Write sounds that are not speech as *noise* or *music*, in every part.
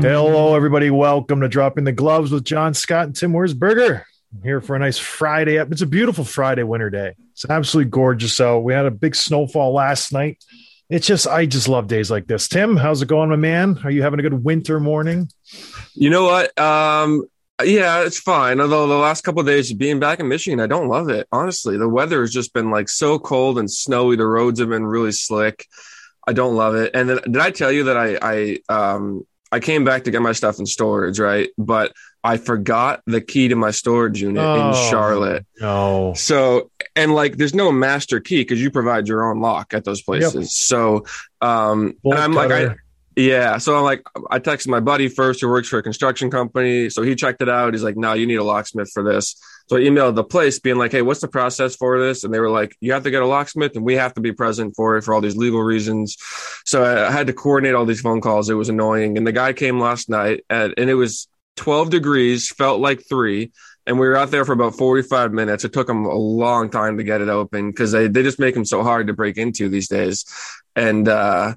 Hello, everybody. Welcome to Dropping the Gloves with John Scott and Tim Wurzberger. I'm here for a nice Friday. It's a beautiful Friday winter day. It's absolutely gorgeous out. We had a big snowfall last night. It's just, I just love days like this. Tim, how's it going, my man? Are you having a good winter morning? You know what? Um, yeah, it's fine. Although the last couple days being back in Michigan, I don't love it. Honestly, the weather has just been like so cold and snowy. The roads have been really slick. I don't love it. And then, did I tell you that I I um I came back to get my stuff in storage, right? But I forgot the key to my storage unit Oh. in Charlotte. No. So, and like, there's no master key because you provide your own lock at those places. So, um, I'm like, I, yeah. So I'm like, I texted my buddy first who works for a construction company. So he checked it out. He's like, no, you need a locksmith for this. So I emailed the place being like, hey, what's the process for this? And they were like, you have to get a locksmith and we have to be present for it for all these legal reasons. So I had to coordinate all these phone calls. It was annoying. And the guy came last night and, and it was 12 degrees, felt like three. And we were out there for about 45 minutes. It took them a long time to get it open because they, they just make them so hard to break into these days. And, uh,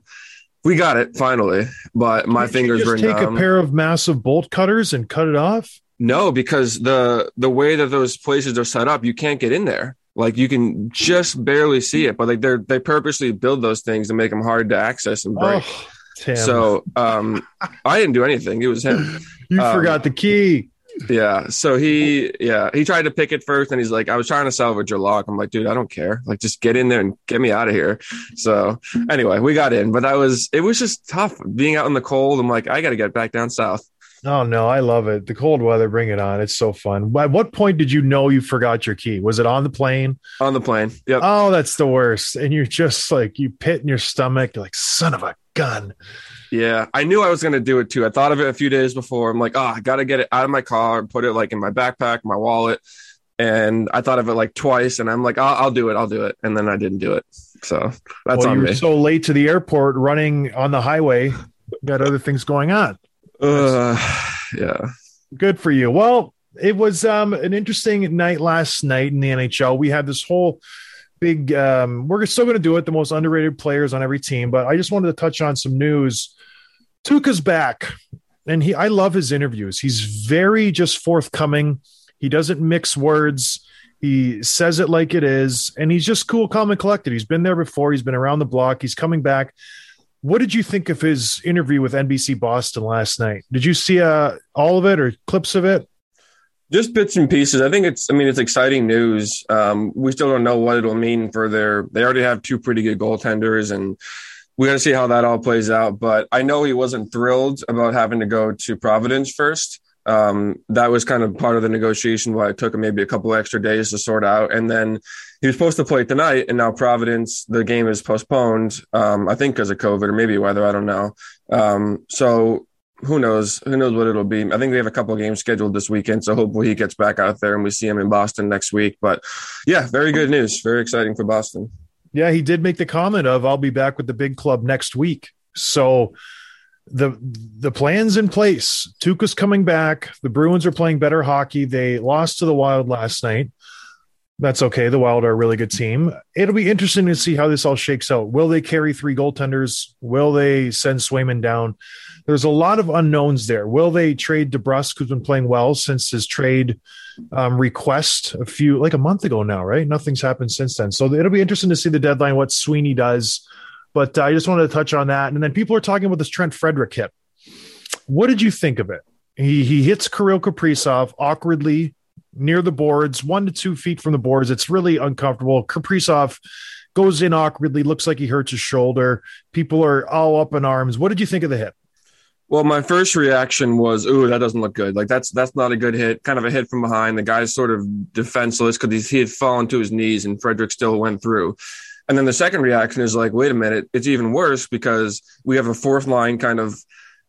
we got it finally, but my you fingers just were take numb. a pair of massive bolt cutters and cut it off. No, because the the way that those places are set up, you can't get in there. Like you can just barely see it, but like they're they purposely build those things to make them hard to access and break. Oh, so um, I didn't do anything. It was him. *laughs* you um, forgot the key. Yeah. So he yeah he tried to pick it first, and he's like, I was trying to salvage your lock. I'm like, dude, I don't care. Like just get in there and get me out of here. So anyway, we got in, but that was it was just tough being out in the cold. I'm like, I got to get back down south. Oh no, I love it. The cold weather, bring it on. It's so fun. At what point did you know you forgot your key? Was it on the plane? On the plane. Yep. Oh, that's the worst. And you're just like you pit in your stomach. You're like, son of a gun. Yeah, I knew I was going to do it too. I thought of it a few days before. I'm like, oh, I got to get it out of my car and put it like in my backpack, my wallet. And I thought of it like twice, and I'm like, I'll, I'll do it, I'll do it. And then I didn't do it. So that's well, on you were me. so late to the airport running on the highway. Got other things going on. Uh, yeah. Good for you. Well, it was um, an interesting night last night in the NHL. We had this whole big um, we're still going to do it the most underrated players on every team, but I just wanted to touch on some news. Tuukka's back and he I love his interviews. He's very just forthcoming. He doesn't mix words. He says it like it is and he's just cool, calm and collected. He's been there before. He's been around the block. He's coming back. What did you think of his interview with NBC Boston last night? Did you see uh, all of it or clips of it? Just bits and pieces. I think it's. I mean, it's exciting news. Um, we still don't know what it'll mean for their. They already have two pretty good goaltenders, and we got to see how that all plays out. But I know he wasn't thrilled about having to go to Providence first. Um, that was kind of part of the negotiation. Why it took him maybe a couple extra days to sort out, and then he was supposed to play tonight, and now Providence, the game is postponed. Um, I think because of COVID or maybe weather. I don't know. Um, so who knows? Who knows what it'll be? I think they have a couple games scheduled this weekend, so hopefully he gets back out there and we see him in Boston next week. But yeah, very good news. Very exciting for Boston. Yeah, he did make the comment of I'll be back with the big club next week. So the the plan's in place. Tuukka's coming back. The Bruins are playing better hockey. They lost to the Wild last night. That's okay. The Wild are a really good team. It'll be interesting to see how this all shakes out. Will they carry three goaltenders? Will they send Swayman down? There's a lot of unknowns there. Will they trade DeBrusk, who's been playing well since his trade um, request a few, like a month ago now, right? Nothing's happened since then. So it'll be interesting to see the deadline, what Sweeney does. But uh, I just wanted to touch on that. And then people are talking about this Trent Frederic hit. What did you think of it? He, he hits Kirill Kaprizov awkwardly near the boards, one to two feet from the boards. It's really uncomfortable. Kaprizov goes in awkwardly, looks like he hurts his shoulder. People are all up in arms. What did you think of the hit? Well, my first reaction was, "Ooh, that doesn't look good. Like that's that's not a good hit. Kind of a hit from behind. The guy's sort of defenseless because he had fallen to his knees, and Frederic still went through." And then the second reaction is like, "Wait a minute, it's even worse because we have a fourth line kind of."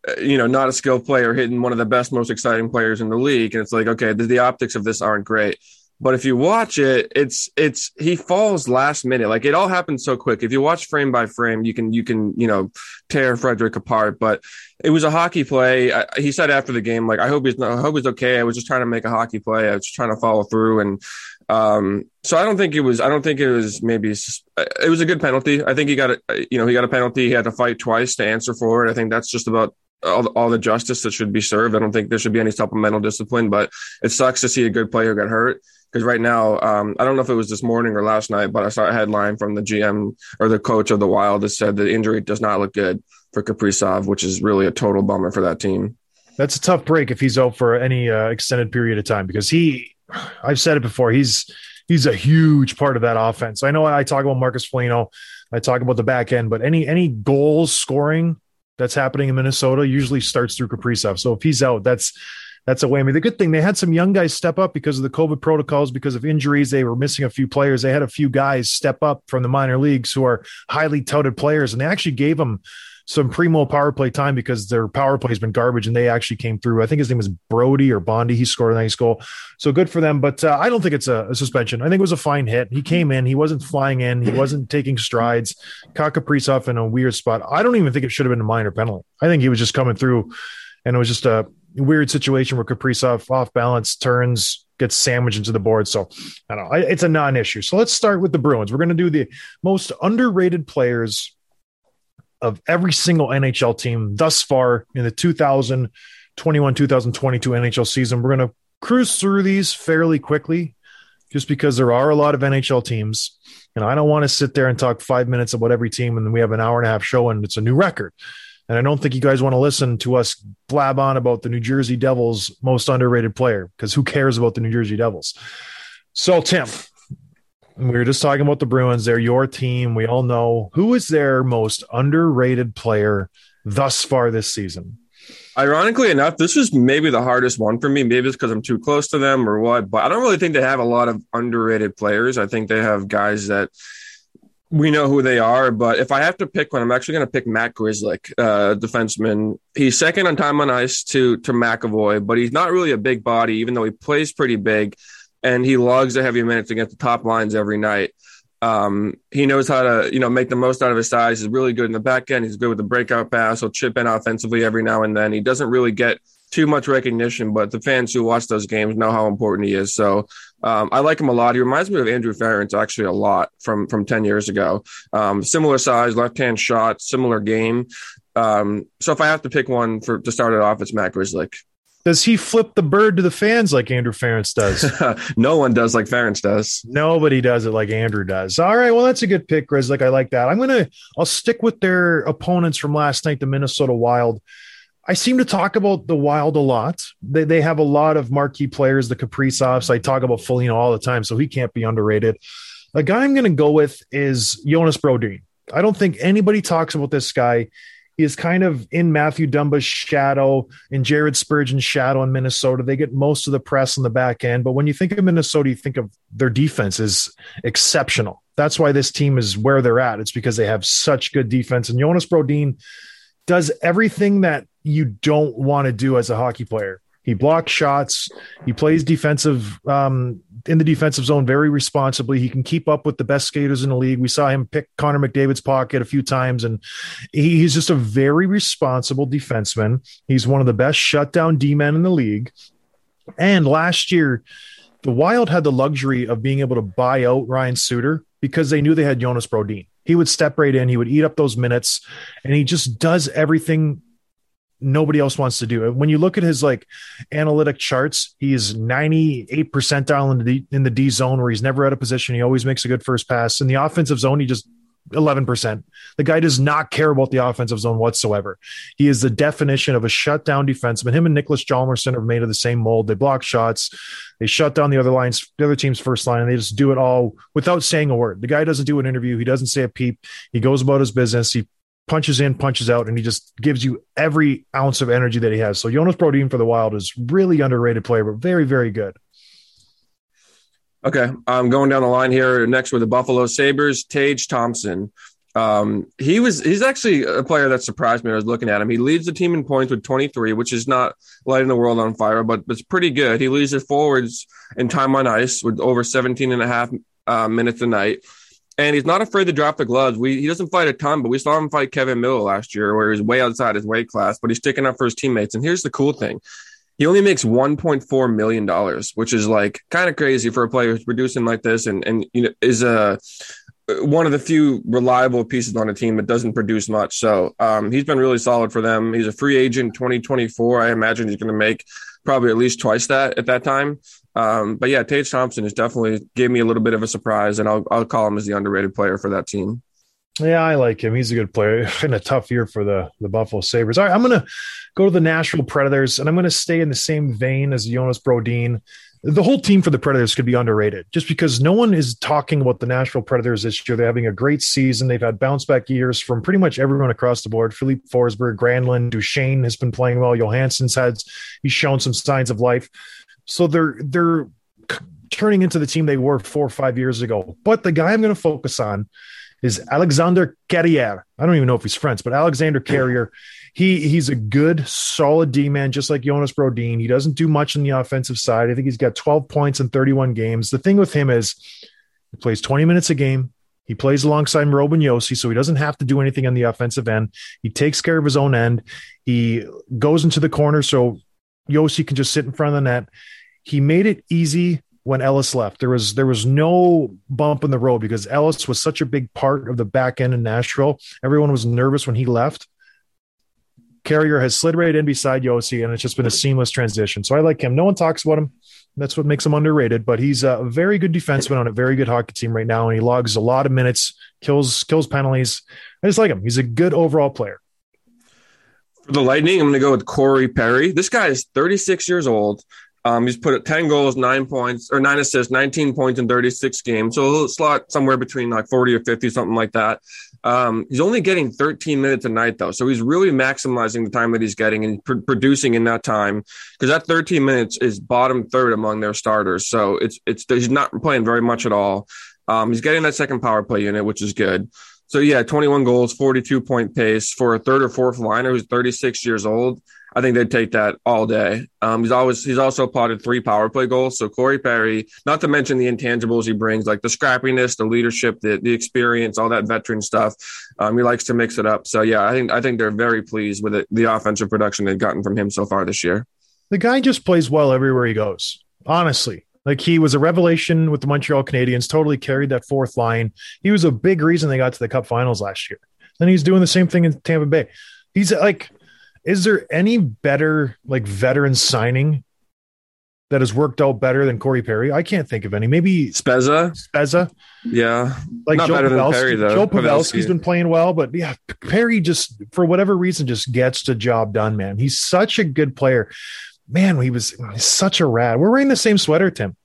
uh, You know, not a skilled player hitting one of the best, most exciting players in the league, and it's like, okay, the, the optics of this aren't great. But if you watch it, it's it's he falls last minute. Like it all happens so quick. If you watch frame by frame, you can you can you know tear Frederic apart. But it was a hockey play. I, he said after the game, like I hope he's I hope he's okay. I was just trying to make a hockey play. I was trying to follow through, and um, so I don't think it was. I don't think it was maybe. It was a good penalty. I think he got a you know he got a penalty. He had to fight twice to answer for it. I think that's just about all, all the justice that should be served. I don't think there should be any supplemental discipline, but it sucks to see a good player get hurt because right now, um, I don't know if it was this morning or last night, but I saw a headline from the GM or the coach of the Wild that said the injury does not look good for Kaprizov, which is really a total bummer for that team. That's a tough break if he's out for any uh, extended period of time because he, I've said it before, he's he's a huge part of that offense. I know I talk about Marcus Foligno, I talk about the back end, but any any goals scoring that's happening in Minnesota usually starts through Kaprizov. So if he's out, that's that's a whammy. The good thing they had some young guys step up because of the COVID protocols, because of injuries. They were missing a few players. They had a few guys step up from the minor leagues who are highly touted players, and they actually gave them some primo power play time because their power play has been garbage, and they actually came through. I think his name was Brody or Bondy. He scored a nice goal, so good for them. But uh, I don't think it's a, a, suspension. I think it was a fine hit. He came in. He wasn't flying in. He wasn't taking strides. Caught Kaprizov in a weird spot. I don't even think it should have been a minor penalty. I think he was just coming through, and it was just a weird situation where Kaprizov off balance turns, gets sandwiched into the board. So I don't know. It's a non issue. So let's start with the Bruins. We're going to do the most underrated players of every single NHL team thus far in the 2021 2022 NHL season. We're going to cruise through these fairly quickly just because there are a lot of NHL teams. And I don't want to sit there and talk five minutes about every team and then we have an hour and a half show and it's a new record. And I don't think you guys want to listen to us blab on about the New Jersey Devils' most underrated player because who cares about the New Jersey Devils? So, Tim, we were just talking about the Bruins. They're your team. We all know who is their most underrated player thus far this season. Ironically enough, this was maybe the hardest one for me. Maybe it's because I'm too close to them or what, but I don't really think they have a lot of underrated players. I think they have guys that we know who they are, but if I have to pick one, I'm actually going to pick Matt Grzelcyk, uh, defenseman. He's second on time on ice to to McAvoy, but he's not really a big body, even though he plays pretty big, and he logs the heavy minutes against the top lines every night. Um, he knows how to, you know, make the most out of his size. He's really good in the back end. He's good with the breakout pass. He'll chip in offensively every now and then. He doesn't really get too much recognition, but the fans who watch those games know how important he is. So um, I like him a lot. He reminds me of Andrew Ference actually a lot from from ten years ago. Um, similar size, left hand shot, similar game. Um, so if I have to pick one for to start it off, it's Matt Grzelcyk. Does he flip the bird to the fans like Andrew Ference does? *laughs* no one does like Ference does. Nobody does it like Andrew does. All right, well that's a good pick, Grzelcyk. I like that. I'm gonna I'll stick with their opponents from last night, the Minnesota Wild. I seem to talk about the Wild a lot. They, they have a lot of marquee players, the Kaprizovs. I talk about Foligno all the time, so he can't be underrated. A guy I'm going to go with is Jonas Brodin. I don't think anybody talks about this guy. He is kind of in Mathew Dumba's shadow, in Jared Spurgeon's shadow in Minnesota. They get most of the press on the back end. But when you think of Minnesota, you think of their defense is exceptional. That's why this team is where they're at. It's because they have such good defense. And Jonas Brodin does everything that you don't want to do as a hockey player. He blocks shots. He plays defensive um, in the defensive zone very responsibly. He can keep up with the best skaters in the league. We saw him pick Connor McDavid's pocket a few times, and he, he's just a very responsible defenseman. He's one of the best shutdown D men in the league. And last year, the Wild had the luxury of being able to buy out Ryan Suter because they knew they had Jonas Brodin. He would step right in, he would eat up those minutes, and he just does everything nobody else wants to do. When you look at his like analytic charts, he's 98 percentile in the D, in the D zone where he's never out of position. He always makes a good first pass. In the offensive zone, he just 11%. The guy does not care about the offensive zone whatsoever. He is the definition of a shutdown defenseman. Him and Nicholas Hjalmarsson are made of the same mold. They block shots. They shut down the other lines, the other team's first line, and they just do it all without saying a word. The guy doesn't do an interview. He doesn't say a peep. He goes about his business. He punches in, punches out, and he just gives you every ounce of energy that he has. So Jonas Brodin for the Wild is really underrated player, but very, very good. Okay, I'm going down the line here. Next with the Buffalo Sabres, Tage Thompson. Um, he was he's actually a player that surprised me. I was looking at him. He leads the team in points with 23, which is not lighting the world on fire, but it's pretty good. He leads the forwards in time on ice with over 17 and a half uh, minutes a night. And he's not afraid to drop the gloves. We he doesn't fight a ton, but we saw him fight Kevin Miller last year, where he's way outside his weight class, but he's sticking up for his teammates. And here's the cool thing: he only makes 1.4 million dollars, which is like kind of crazy for a player who's producing like this, and and you know is a one of the few reliable pieces on a team that doesn't produce much. So um, he's been really solid for them. He's a free agent 2024. I imagine he's going to make probably at least twice that at that time. Um, but yeah, Tage Thompson has definitely gave me a little bit of a surprise, and I'll I'll call him as the underrated player for that team. Yeah, I like him. He's a good player *laughs* in a tough year for the the Buffalo Sabres. All right, I'm going to go to the Nashville Predators, and I'm going to stay in the same vein as Jonas Brodin. The whole team for the Predators could be underrated just because no one is talking about the Nashville Predators this year. They're having a great season. They've had bounce back years from pretty much everyone across the board. Filip Forsberg, Granlund, Duchene has been playing well. Johansen's had he's shown some signs of life. So they're they're turning into the team they were four or five years ago. But the guy I'm going to focus on is Alexandre Carrier. I don't even know if he's French, but Alexandre Carrier. He he's a good, solid D man, just like Jonas Brodin. He doesn't do much on the offensive side. I think he's got 12 points in 31 games. The thing with him is he plays 20 minutes a game. He plays alongside Roman Josi, so he doesn't have to do anything on the offensive end. He takes care of his own end. He goes into the corner so Josi can just sit in front of the net. He made it easy when Ellis left. There was there was no bump in the road because Ellis was such a big part of the back end in Nashville. Everyone was nervous when he left. Carrier has slid right in beside Josi, and it's just been a seamless transition. So I like him. No one talks about him. That's what makes him underrated. But he's a very good defenseman on a very good hockey team right now, and he logs a lot of minutes, kills kills penalties. I just like him. He's a good overall player. For the Lightning, I'm going to go with Corey Perry. This guy is 36 years old. Um, he's put at 10 goals, nine points, or nine assists, 19 points in 36 games. So he'll slot somewhere between like 40 or 50, something like that. Um, he's only getting 13 minutes a night, though. So he's really maximizing the time that he's getting and pr- producing in that time because that 13 minutes is bottom third among their starters. So it's, it's, he's not playing very much at all. Um, he's getting that second power play unit, which is good. So yeah, 21 goals, 42 point pace for a third or fourth liner who's 36 years old. I think they'd take that all day. Um, he's always he's also plotted three power play goals. So Corey Perry, not to mention the intangibles he brings, like the scrappiness, the leadership, the the experience, all that veteran stuff. Um, he likes to mix it up. So yeah, I think I think they're very pleased with it, the offensive production they've gotten from him so far this year. The guy just plays well everywhere he goes. Honestly, like he was a revelation with the Montreal Canadiens. Totally carried that fourth line. He was a big reason they got to the Cup Finals last year. Then he's doing the same thing in Tampa Bay. He's like is there any better like veteran signing that has worked out better than Corey Perry? I can't think of any. Maybe Spezza. Spezza. Yeah. Like Not Joe better than Pavelski. Perry, though. Joe Pavelski's Pavelski. been playing well, but yeah, Perry just for whatever reason just gets the job done, man. He's such a good player. Man, he was such a rad. We're wearing the same sweater, Tim.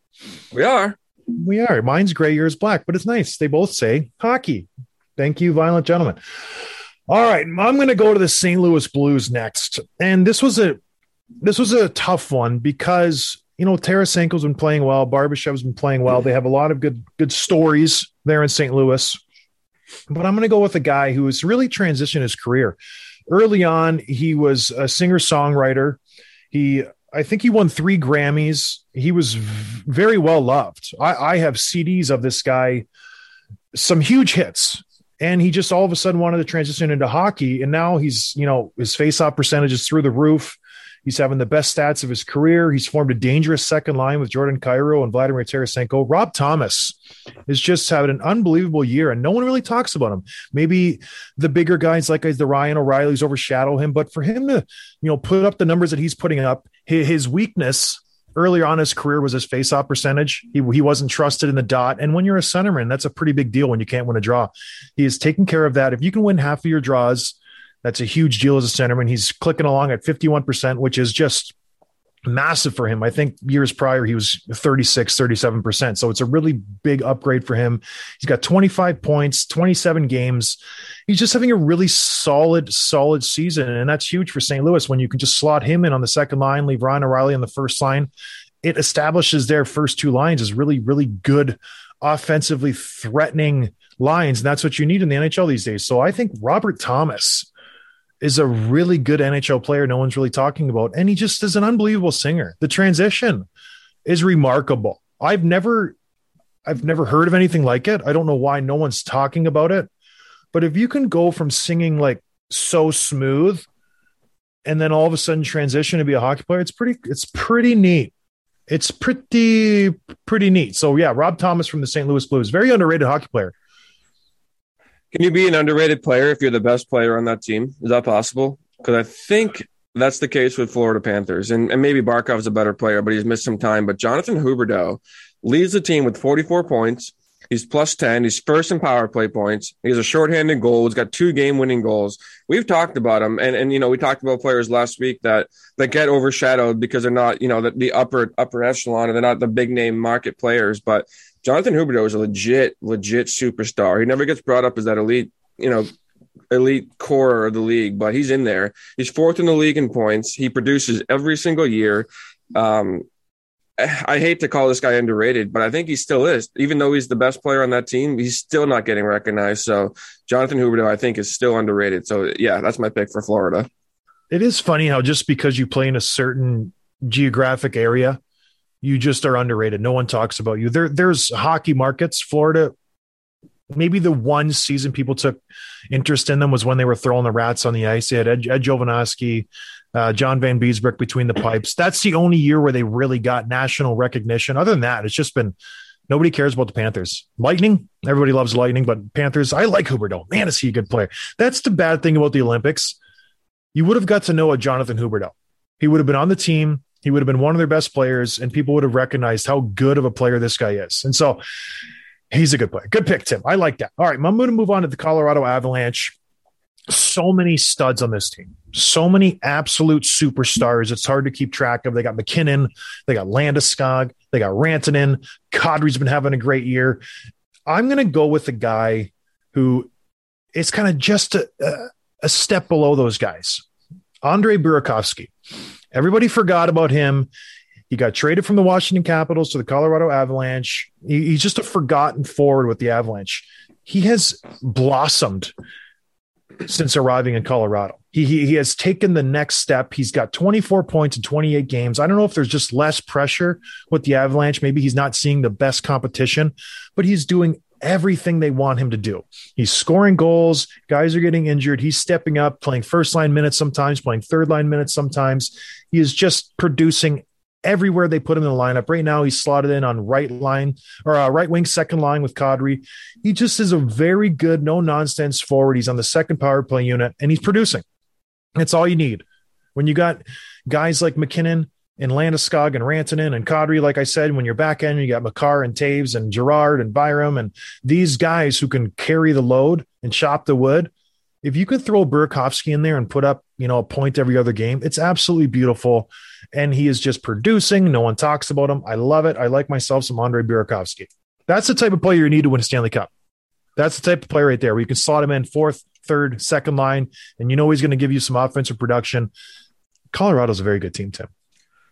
We are. We are. Mine's gray, yours black, but it's nice. They both say hockey. Thank you, violent gentlemen. All right, I'm going to go to the St. Louis Blues next, and this was a this was a tough one because you know Tarasenko's been playing well, Barbashev's been playing well. They have a lot of good good stories there in St. Louis, but I'm going to go with a guy who has really transitioned his career. Early on, he was a singer songwriter. He I think he won three Grammys. He was v- very well loved. I, I have CDs of this guy, some huge hits and he just all of a sudden wanted to transition into hockey and now he's you know his face off percentage is through the roof He's having the best stats of his career. He's formed a dangerous second line with Jordan Kyrou and Vladimir Tarasenko. Rob Thomas is just having an unbelievable year, and no one really talks about him. Maybe the bigger guys like the Ryan O'Reillys overshadow him, but for him to, you know, put up the numbers that he's putting up, his weakness earlier on his career was his face-off percentage. He, he wasn't trusted in the dot. And when you're a centerman, that's a pretty big deal when you can't win a draw. He is taking care of that. If you can win half of your draws, that's a huge deal as a centerman. He's clicking along at 51%, which is just massive for him. I think years prior he was 36, 37%. So it's a really big upgrade for him. He's got 25 points, 27 games. He's just having a really solid, solid season. And that's huge for St. Louis when you can just slot him in on the second line, leave Ryan O'Reilly on the first line. It establishes their first two lines as really, really good, offensively threatening lines. And that's what you need in the NHL these days. So I think Robert Thomas is a really good NHL player no one's really talking about. And he just is an unbelievable singer. The transition is remarkable. I've never I've never heard of anything like it. I don't know why no one's talking about it. But if you can go from singing like so smooth and then all of a sudden transition to be a hockey player, it's pretty it's pretty neat. It's pretty pretty neat. So yeah, Rob Thomas from the St. Louis Blues, very underrated hockey player. Can you be an underrated player if you're the best player on that team? Is that possible? Because I think that's the case with Florida Panthers. And, and maybe Barkov's a better player, but he's missed some time. But Jonathan Huberdeau leads the team with 44 points. He's plus 10. He's first in power play points. He has a shorthanded goal. He's got two game winning goals. We've talked about him. And, and, you know, we talked about players last week that, that get overshadowed because they're not, you know, the, the upper, upper echelon and they're not the big name market players. But Jonathan Huberdeau is a legit, legit superstar. He never gets brought up as that elite, you know, elite core of the league, but he's in there. He's fourth in the league in points. He produces every single year. Um, I hate to call this guy underrated, but I think he still is. Even though he's the best player on that team, he's still not getting recognized. So Jonathan Huberdeau, I think, is still underrated. So yeah, that's my pick for Florida. It is funny how just because you play in a certain geographic area, you just are underrated. No one talks about you. There, there's hockey markets. Florida, maybe the one season people took interest in them was when they were throwing the rats on the ice. They had Ed, Ed Jovanovski, uh, John Vanbiesbrouck between the pipes. That's the only year where they really got national recognition. Other than that, it's just been nobody cares about the Panthers. Lightning, everybody loves Lightning, but Panthers, I like Huberdeau. Man, is he a good player? That's the bad thing about the Olympics. You would have got to know a Jonathan Huberdeau. He would have been on the team. He would have been one of their best players, and people would have recognized how good of a player this guy is. And so he's a good player. Good pick, Tim. I like that. All right, I'm going to move on to the Colorado Avalanche so many studs on this team, so many absolute superstars. It's hard to keep track of. They got MacKinnon, they got Landeskog, they got Rantanen. Kadri's been having a great year. I'm going to go with the guy who is kind of just a, a step below those guys, Andre Burakovsky. Everybody forgot about him. He got traded from the Washington Capitals to the Colorado Avalanche. He, he's just a forgotten forward with the Avalanche. He has blossomed since arriving in Colorado. He, he, he has taken the next step. He's got 24 points in 28 games. I don't know if there's just less pressure with the Avalanche. Maybe he's not seeing the best competition, but he's doing everything they want him to do. He's scoring goals. Guys are getting injured. He's stepping up, playing first line minutes sometimes, playing third line minutes sometimes. He is just producing everywhere they put him in the lineup. Right now, he's slotted in on right line or uh, right wing second line with Kadri. He just is a very good, no nonsense forward. He's on the second power play unit and he's producing. That's all you need. When you got guys like MacKinnon and Landeskog and Rantanen and Kadri, like I said, when you're back end, you got Makar and Toews and Girard and Byram and these guys who can carry the load and chop the wood. If you could throw Burakovsky in there and put up, you know, a point every other game, it's absolutely beautiful and he is just producing. No one talks about him. I love it. I like myself some Andre Burakovsky. That's the type of player you need to win a Stanley Cup. That's the type of player right there where you can slot him in fourth, third, second line, and you know he's going to give you some offensive production. Colorado's a very good team, Tim.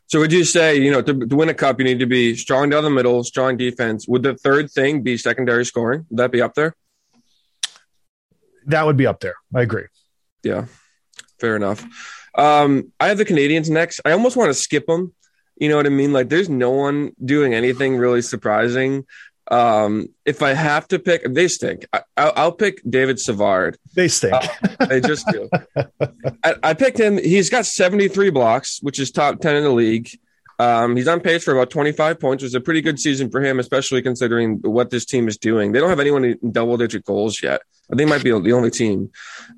So would you say, you know, to, to win a cup, you need to be strong down the middle, strong defense. Would the third thing be secondary scoring? Would that be up there? That would be up there. I agree. Yeah, fair enough. Um, I have the Canadiens next. I almost want to skip them. You know what I mean? Like, there's no one doing anything really surprising. Um, if I have to pick, they stink. I, I'll, I'll pick David Savard. They stink. Uh, they just do. I, I picked him. He's got 73 blocks, which is top 10 in the league. Um, he's on pace for about 25 points, which is a pretty good season for him, especially considering what this team is doing. They don't have anyone in double digit goals yet. They might be the only team.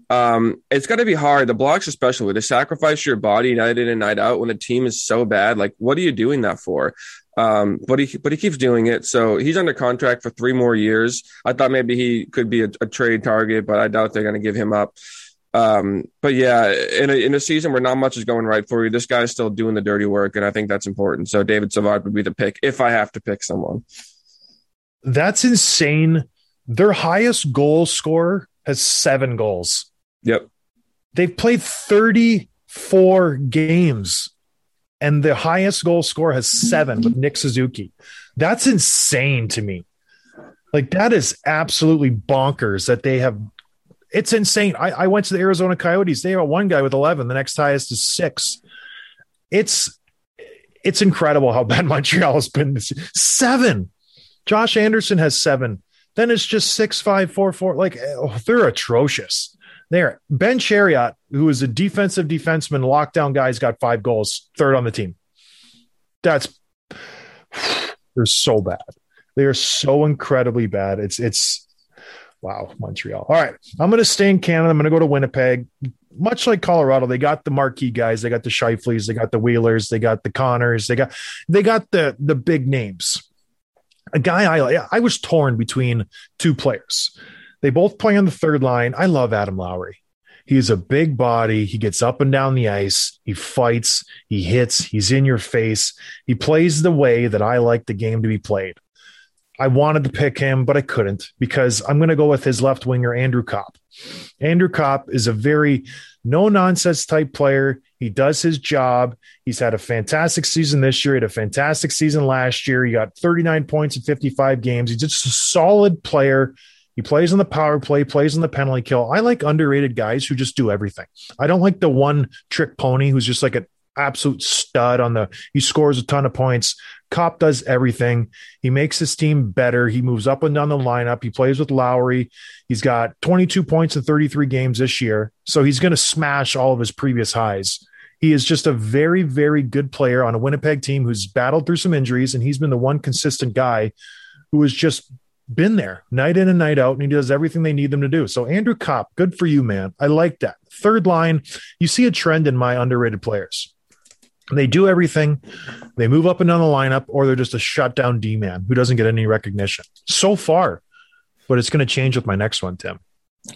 Um, it's got to be hard. The blocks, especially, to sacrifice your body night in and night out when the team is so bad. Like, what are you doing that for? Um, but he but he keeps doing it. So he's under contract for three more years. I thought maybe he could be a, a trade target, but I doubt they're going to give him up. Um, but yeah, in a, in a season where not much is going right for you, this guy's still doing the dirty work, and I think that's important. So David Savard would be the pick if I have to pick someone. That's insane. Their highest goal scorer has seven goals. Yep. They've played 34 games, and the highest goal score has mm-hmm. seven with Nick Suzuki. That's insane to me. Like, that is absolutely bonkers that they have. It's insane. I, I went to the Arizona Coyotes. They have one guy with 11. The next highest is six. It's it's incredible how *laughs* bad Montreal has been. This seven. Josh Anderson has seven. Then it's just six, five, four, four. Like eh, oh, they're atrocious. There, Ben Chiarot, who is a defensive defenseman, lockdown guy's got five goals, third on the team. That's they're so bad. They are so incredibly bad. It's it's wow, Montreal. All right, I'm to stay in Canada. I'm to go to Winnipeg. Much like Colorado, they got the marquee guys. They got the Scheifeles, they got the Wheelers, they got the Connors, they got they got the the big names a guy I I was torn between two players. They both play on the third line. I love Adam Lowry. He's a big body. He gets up and down the ice. He fights. He hits. He's in your face. He plays the way that I like the game to be played. I wanted to pick him, but I couldn't because I'm going to go with his left winger, Andrew Copp. Andrew Copp is a very no nonsense type player. He does his job. He's had a fantastic season this year. He had a fantastic season last year. He got 39 points in 55 games. He's just a solid player. He plays in the power play, plays in the penalty kill. I like underrated guys who just do everything. I don't like the one trick pony who's just like an absolute stud on the he scores a ton of points. Copp does everything. He makes his team better. He moves up and down the lineup. He plays with Lowry. He's got 22 points in 33 games this year. So he's going to smash all of his previous highs. He is just a very, very good player on a Winnipeg team who's battled through some injuries, and he's been the one consistent guy who has just been there night in and night out, and he does everything they need them to do. So, Andrew Copp, good for you, man. I like that. Third line, you see a trend in my underrated players. They do everything. They move up and down the lineup, or they're just a shutdown D man who doesn't get any recognition so far. But it's going to change with my next one, Tim.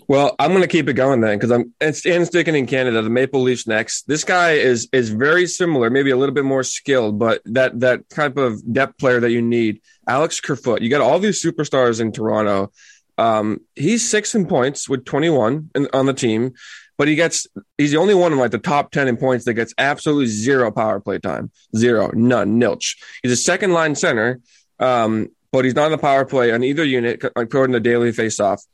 Well, I'm going to keep it going then because I'm it's and sticking in Canada. The Maple Leafs next. This guy is is very similar, maybe a little bit more skilled, but that that type of depth player that you need. Alex Kerfoot. You got all these superstars in Toronto. Um, he's six in points with 21 in, on the team, but he gets he's the only one in like the top 10 in points that gets absolutely zero power play time, zero, none, nilch. He's a second line center, um, but he's not on the power play on either unit according to the Daily Faceoff.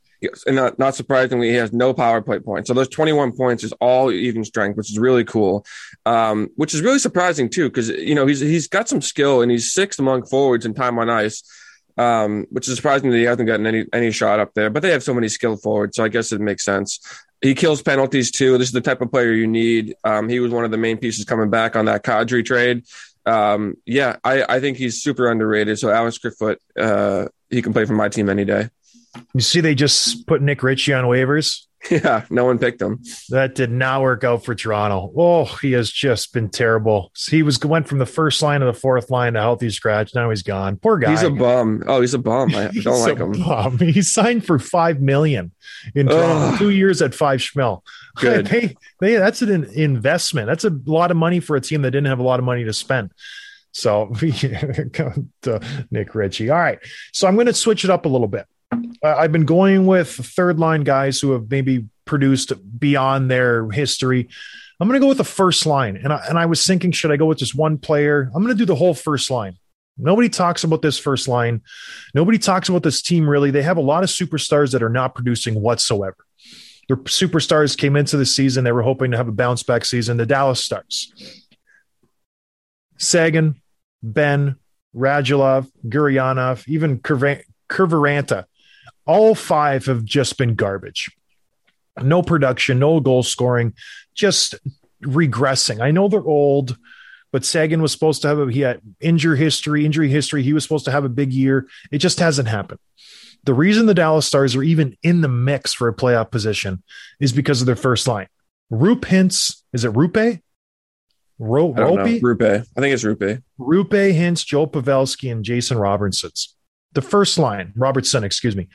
And not, not surprisingly, he has no power play points. So those 21 points is all even strength, which is really cool. Um, which is really surprising too, because you know he's he's got some skill and he's sixth among forwards in time on ice. Um, which is surprising that he hasn't gotten any any shot up there. But they have so many skilled forwards, so I guess it makes sense. He kills penalties too. This is the type of player you need. Um, he was one of the main pieces coming back on that Kadri trade. Um, yeah, I, I think he's super underrated. So Alex Kerfoot, uh, he can play for my team any day. You see, they just put Nick Ritchie on waivers. *laughs* Yeah, no one picked him. That did not work out for Toronto. Oh, he has just been terrible. He was went from the first line to the fourth line to healthy scratch. Now he's gone. Poor guy. He's a bum. Oh, he's a bum. I *laughs* don't like him. bum. *laughs* He signed for five million in Toronto, Ugh. two years at five schmil. Good. They, they, that's an investment. That's a lot of money for a team that didn't have a lot of money to spend. So Nick Ritchie. All right. So I'm going to switch it up a little bit. Uh, I've been going with third line guys who have maybe produced beyond their history. I'm going to go with the first line. And I, and I was thinking, should I go with just one player? I'm going to do the whole first line. Nobody talks about this first line. Nobody talks about this team really. They have a lot of superstars that are not producing whatsoever. Their superstars came into the season. They were hoping to have a bounce back season. The Dallas Stars. Seguin, Benn, Radulov, Gurianov, even Kiviranta. All five have just been garbage. No production, no goal scoring, just regressing. I know they're old, but Seguin was supposed to have a he had injury history, injury history. He was supposed to have a big year. It just hasn't happened. The reason the Dallas Stars are even in the mix for a playoff position is because of their first line. Rupe Hintz, is it Rupe? Ro- I don't know. Rupe. I think it's Rupe. Rupe Hintz, Joe Pavelski, and Jason Robertson's. The first line, Robertson, excuse me.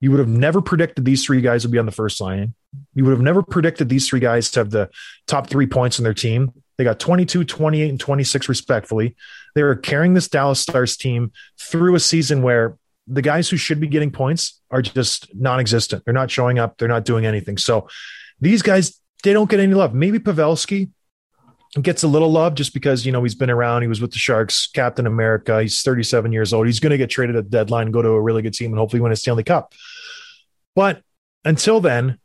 You would have never predicted these three guys would be on the first line. You would have never predicted these three guys to have the top three points in their team. They got 22, 28, and 26, respectfully. They are carrying this Dallas Stars team through a season where the guys who should be getting points are just non existent. They're not showing up. They're not doing anything. So these guys, they don't get any love. Maybe Pavelski, gets a little love just because you know he's been around. He was with the Sharks, Captain America. He's 37 years old. He's going to get traded at the deadline, go to a really good team, and hopefully win a Stanley Cup. But until then,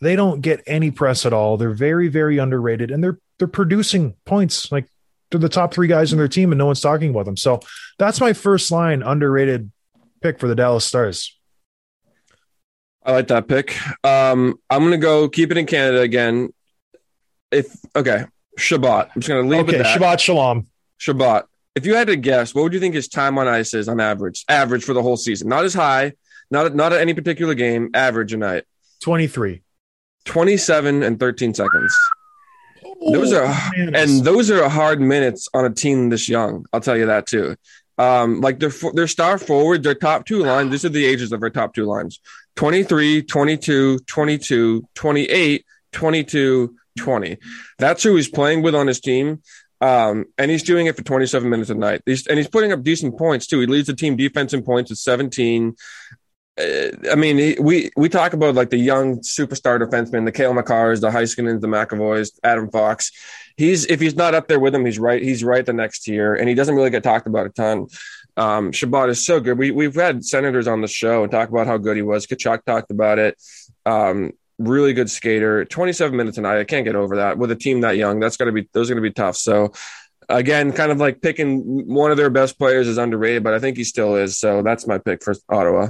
they don't get any press at all. They're very, very underrated, and they're they're producing points. Like they're the top three guys in their team, and no one's talking about them. So that's my first line underrated pick for the Dallas Stars. I like that pick. Um, I'm gonna go keep it in Canada again. If okay, Chabot. I'm just gonna leave Okay, it that. Shabbat Shalom. Shabbat. If you had to guess, what would you think his time on ice is on average? Average for the whole season, not as high, not not at any particular game. Average a night, 23. 27 and 13 seconds. Those are man. and those are hard minutes on a team this young. I'll tell you that too. Um, like their their star forward, their top two lines. These are the ages of our top two lines: 23, 22, 22, 28, 22, 20. That's who he's playing with on his team. Um, and he's doing it for 27 minutes a night. He's, and he's putting up decent points too. He leads the team defense in points with 17. Uh, I mean, he, we we talk about like the young superstar defensemen, the Cale Makars, the Heiskanens, the McAvoys, Adam Fox. He's if he's not up there with him, he's right. He's right the next tier, and he doesn't really get talked about a ton. Um, Chabot is so good. We we've had senators on the show and talk about how good he was. Tkachuk talked about it. Um, really good skater. 27 minutes a night. I can't get over that with a team that young. That's got to be those are going to be tough. So again, kind of like picking one of their best players is underrated, but I think he still is. So that's my pick for Ottawa.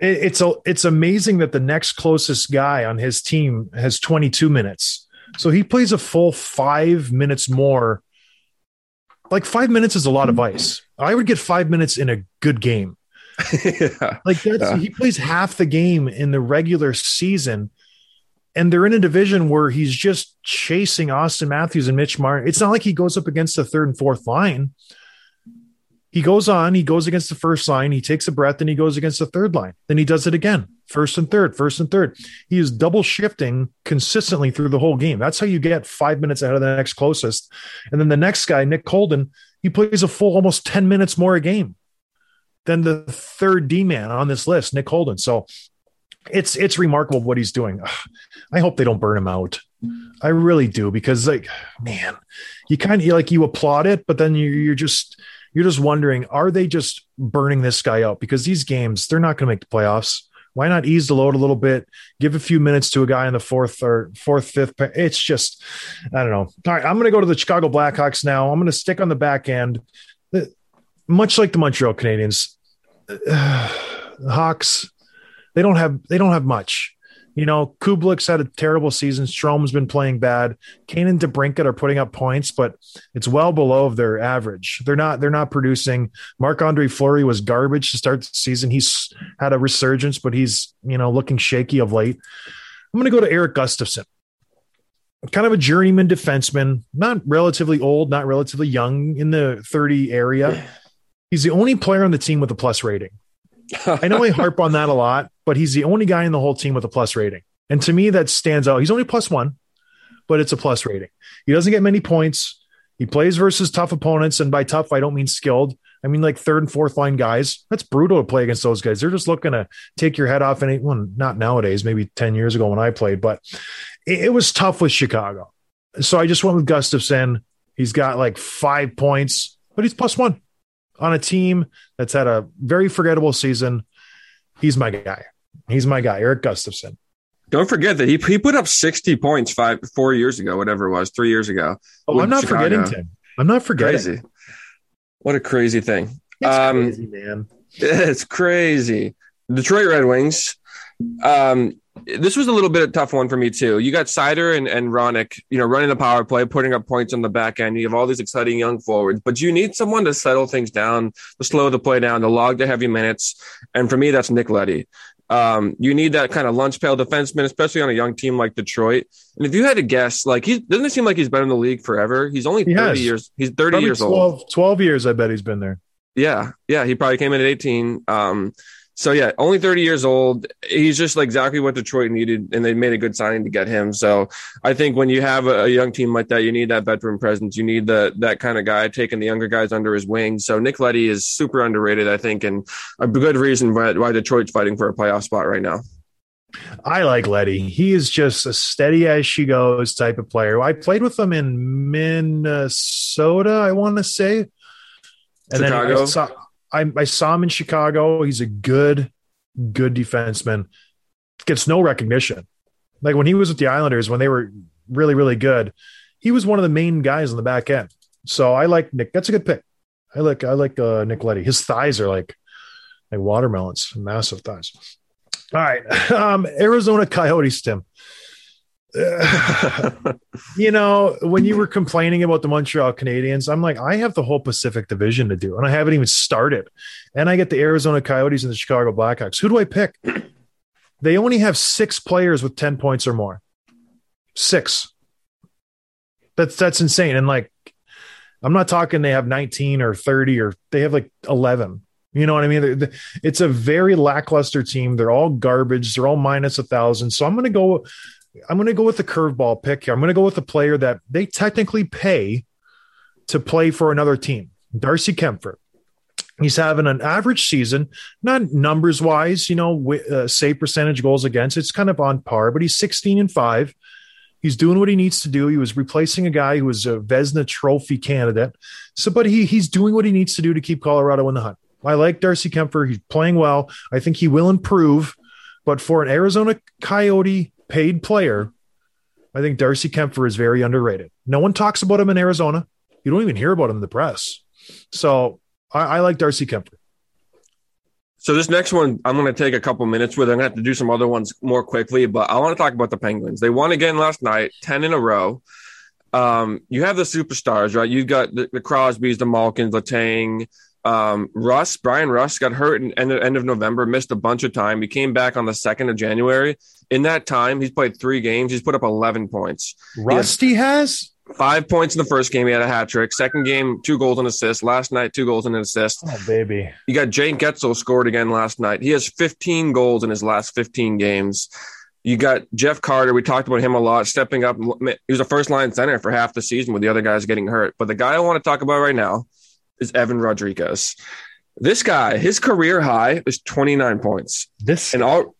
It's a, it's amazing that the next closest guy on his team has 22 minutes. So he plays a full five minutes more. Like five minutes is a lot of hmm. ice. I would get five minutes in a good game. *laughs* yeah. Like that's Yeah. he plays half the game in the regular season, and they're in a division where he's just chasing Auston Matthews and Mitch Martin. It's not like he goes up against the third and fourth line. He goes on, he goes against the first line, he takes a breath, and he goes against the third line. Then he does it again, first and third, first and third. He is double shifting consistently through the whole game. That's how you get five minutes ahead of the next closest. And then the next guy, Nick Colden, he plays a full almost 10 minutes more a game than the third D man on this list, Nick Holden. So it's it's remarkable what he's doing. I hope they don't burn him out. I really do because like man, you kind of like you applaud it, but then you, you're just you're just wondering, are they just burning this guy out? Because these games, they're not going to make the playoffs. Why not ease the load a little bit? Give a few minutes to a guy in the fourth or fourth, fifth. It's just, I don't know. All right, I'm going to go to the Chicago Blackhawks now. I'm going to stick on the back end. Much like the Montreal Canadiens, *sighs* Hawks, they don't have they don't have much. You know, Kubalik's had a terrible season. Strome's been playing bad. Kane and DeBrincat are putting up points, but it's well below their average. They're not they're not producing. Marc Andre Fleury was garbage to start the season. He's had a resurgence, but he's you know looking shaky of late. I'm going to go to Erik Gustafsson, kind of a journeyman defenseman, not relatively old, not relatively young, in the 30 area. He's the only player on the team with a plus rating. I know I *laughs* harp on that a lot, but he's the only guy in the whole team with a plus rating. And to me, that stands out. He's only plus one, but it's a plus rating. He doesn't get many points. He plays versus tough opponents. And by tough, I don't mean skilled. I mean like third and fourth line guys. That's brutal to play against those guys. They're just looking to take your head off. And well, not nowadays, maybe 10 years ago when I played, but it, it was tough with Chicago. So I just went with Gustafsson. He's got like five points, but he's plus one on a team that's had a very forgettable season. He's my guy. He's my guy, Erik Gustafsson. Don't forget that he, he put up 60 points five, four years ago, whatever it was, three years ago. Oh, I'm not Chicago. forgetting Tim. I'm not forgetting. Crazy. What a crazy thing. It's Um, crazy, man. *laughs* It's crazy. Detroit Red Wings. Um, this was a little bit of a tough one for me too. You got Seider and, and Hronek, you know, running the power play, putting up points on the back end. You have all these exciting young forwards, but you need someone to settle things down, to slow the play down, to log the heavy minutes. And for me, that's Nick Leddy. Um, you need that kind of lunch pail defenseman, especially on a young team like Detroit. And if you had to guess, like he doesn't it seem like he's been in the league forever. He's only He 30 has. years. He's 30 Probably years 12, old. 12 years, I bet he's been there. Yeah, yeah, he probably came in at 18. Um, so yeah, only 30 years old. He's just like exactly what Detroit needed, and they made a good signing to get him. So I think when you have a, a young team like that, you need that veteran presence. You need the that kind of guy taking the younger guys under his wing. So Nick Leddy is super underrated, I think, and a good reason why, why Detroit's fighting for a playoff spot right now. I like Leddy. He is just a steady as she goes type of player. I played with him in Minnesota, I want to say. And then I saw, I, I saw him in Chicago. He's a good, good defenseman. Gets no recognition. Like when he was with the Islanders, when they were really, really good, he was one of the main guys on the back end. So I like Nick. That's a good pick. I like I like uh, Nick Leddy. His thighs are like like watermelons, massive thighs. All right, *laughs* um, Arizona Coyotes, Tim. *laughs* you know, when you were complaining about the Montreal Canadiens, I'm like, I have the whole Pacific Division to do, and I haven't even started. And I get the Arizona Coyotes and the Chicago Blackhawks. Who do I pick? *clears throat* They only have six players with 10 points or more. Six. That's that's insane. And like, I'm not talking they have 19 or 30 or they have like 11. You know what I mean? It's a very lackluster team. They're all garbage. They're all minus a thousand. So I'm going to go. I'm going to go with the curveball pick here. I'm going to go with the player that they technically pay to play for another team, Darcy Kuemper. He's having an average season, not numbers wise, you know, uh, save percentage goals against. It's kind of on par, but he's 16 and five. He's doing what he needs to do. He was replacing a guy who was a Vezina Trophy candidate. So, but he he's doing what he needs to do to keep Colorado in the hunt. I like Darcy Kuemper. He's playing well. I think he will improve. But for an Arizona Coyote paid player, I think Darcy Kuemper is very underrated. No one talks about him in Arizona. You don't even hear about him in the press. So I, I like Darcy Kuemper. So this next one, I'm going to take a couple minutes with. I'm going to have to do some other ones more quickly, but I want to talk about the Penguins. They won again last night, ten in a row. Um, you have the superstars, right? You've got the, the Crosbys, the Malkins, Letang, um, Rust. Bryan Rust got hurt in end of, end of November, missed a bunch of time. He came back on the second of January. In that time, he's played three games. He's put up 11 points. Rusty has? Five points in the first game. He had a hat trick. Second game, two goals and assists. Last night, two goals and an assist. Oh, baby. You got Jake Guentzel scored again last night. He has 15 goals in his last 15 games. You got Jeff Carter. We talked about him a lot, stepping up. He was a first line center for half the season with the other guys getting hurt. But the guy I want to talk about right now is Evan Rodrigues. This guy, his career high is 29 points. This And all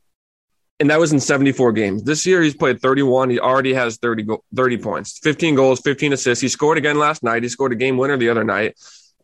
and that was in 74 games. This year he's played 31. He already has 30 go- 30 points, 15 goals, 15 assists. He scored again last night. He scored a game winner the other night.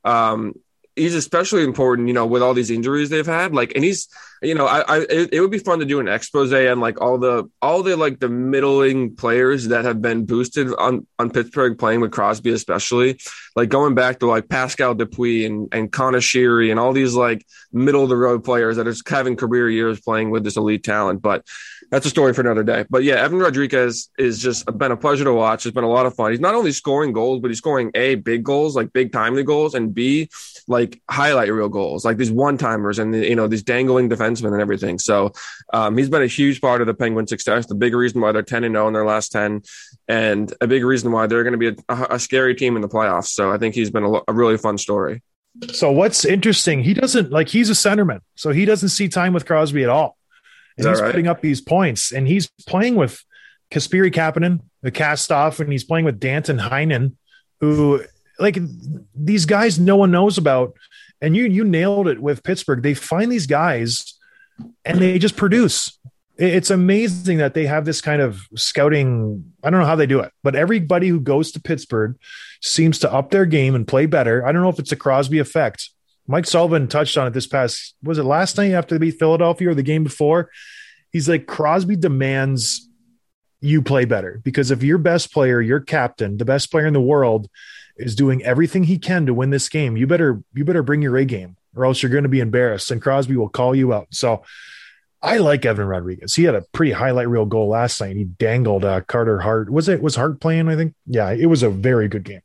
Um, he's especially important, you know, with all these injuries they've had. Like, and he's, you know, I, I it, it would be fun to do an expose on like all the all the like the middling players that have been boosted on on Pittsburgh playing with Crosby, especially like going back to like Pascal Dupuis and and Conor Sheary and all these like middle of the road players that are having career years playing with this elite talent. But that's a story for another day. But yeah, Evan Rodrigues is just been a pleasure to watch. It's been a lot of fun. He's not only scoring goals, but he's scoring a big goals, like big timely goals, and b like highlight reel goals, like these one timers and the, you know these dangling defensemen and everything. So um, he's been a huge part of the Penguin success. The big reason why they're ten and zero in their last ten, and a big reason why they're going to be a, a scary team in the playoffs. So I think he's been a, a really fun story. So what's interesting, he doesn't like he's a centerman, so he doesn't see time with Crosby at all. And he's right? putting up these points, and he's playing with Kasperi Kapanen, the cast off, and he's playing with Danton Heinen, who like these guys no one knows about. And you you nailed it with Pittsburgh. They find these guys and they just produce. It's amazing that they have this kind of scouting. I don't know how they do it, but everybody who goes to Pittsburgh seems to up their game and play better. I don't know if it's a Crosby effect. Mike Sullivan touched on it this past was it last night after they beat Philadelphia or the game before? He's like Crosby demands you play better because if your best player, your captain, the best player in the world, is doing everything he can to win this game. You better you better bring your A game, or else you're going to be embarrassed. And Crosby will call you out. So I like Evan Rodrigues. He had a pretty highlight reel goal last night. He dangled uh, Carter Hart. Was it was Hart playing? I think. Yeah, it was a very good game.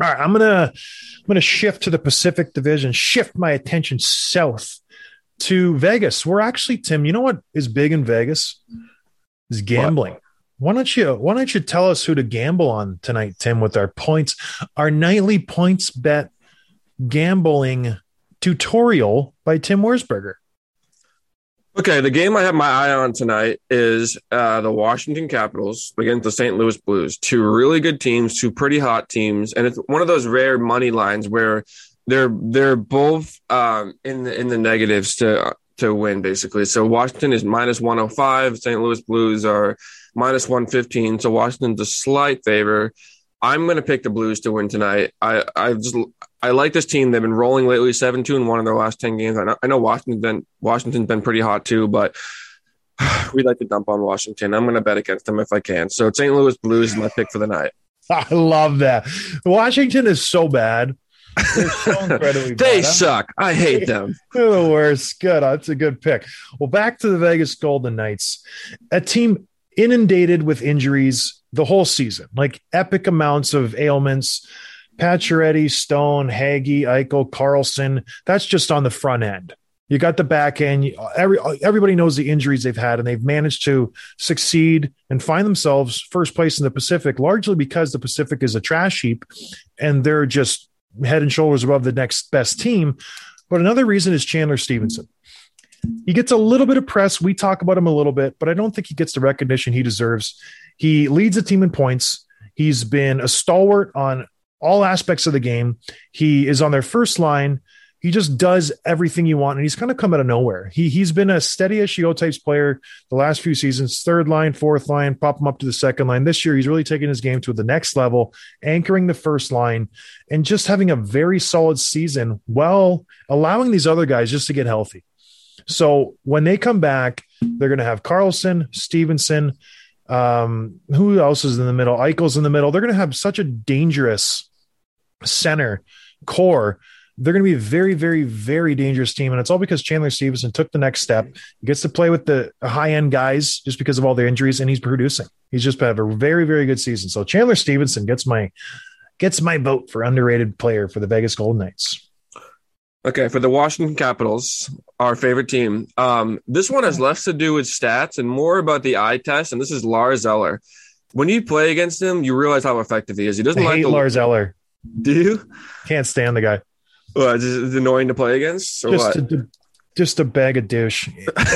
All right, I'm gonna I'm gonna shift to the Pacific Division. Shift my attention south to Vegas. We're actually Tim. You know what is big in Vegas? Is gambling. Why don't you Why don't you tell us who to gamble on tonight, Tim? With our points, our nightly points bet gambling tutorial by Tim Wurzberger. Okay, the game I have my eye on tonight is uh, the Washington Capitals against the St. Louis Blues. Two really good teams, two pretty hot teams, and it's one of those rare money lines where they're they're both um, in the in the negatives to to win basically. So Washington is minus one hundred five. St. Louis Blues are minus one fifteen. So Washington's a slight favor. I'm going to pick the Blues to win tonight. I I just I like this team. They've been rolling lately, seven two and one in their last ten games. I know, I know Washington's been Washington's been pretty hot too, but *sighs* we like to dump on Washington. I'm going to bet against them if I can. So St. Louis Blues is my pick for the night. *laughs* I love that. Washington is so bad. They're so *laughs* incredibly bad. They I'm- suck. I hate them. *laughs* They're the worst. Good. That's a good pick. Well, back to the Vegas Golden Knights, a team inundated with injuries the whole season, like epic amounts of ailments. Pacioretty, Stone, Haggy, Eichel, Karlsson. That's just on the front end. You got the back end. Every, everybody knows the injuries they've had, and they've managed to succeed and find themselves first place in the Pacific, largely because the Pacific is a trash heap, and they're just head and shoulders above the next best team. But another reason is Chandler Stephenson. He gets a little bit of press. We talk about him a little bit, but I don't think he gets the recognition he deserves. He leads the team in points. He's been a stalwart on all aspects of the game. He is on their first line. He just does everything you want, and he's kind of come out of nowhere. He he's been a steady as she types player the last few seasons. Third line, fourth line, pop him up to the second line. This year, he's really taken his game to the next level, anchoring the first line, and just having a very solid season while allowing these other guys just to get healthy. So when they come back, they're going to have Karlsson, Stephenson. Um, who else is in the middle? Eichel's in the middle. They're going to have such a dangerous center core. They're going to be a very, very, very dangerous team. And it's all because Chandler Stephenson took the next step. He gets to play with the high end guys just because of all their injuries, and he's producing. He's just had a very, very good season. So Chandler Stephenson gets my gets my vote for underrated player for the Vegas Golden Knights. Okay, for the Washington Capitals, our favorite team. Um, this one has less to do with stats and more about the eye test. And this is Lars Eller. When you play against him, you realize how effective he is. He doesn't like hate the Lars Eller. Do you? Can't stand the guy. What, is annoying to play against? Or just what? a, just a bag of douche.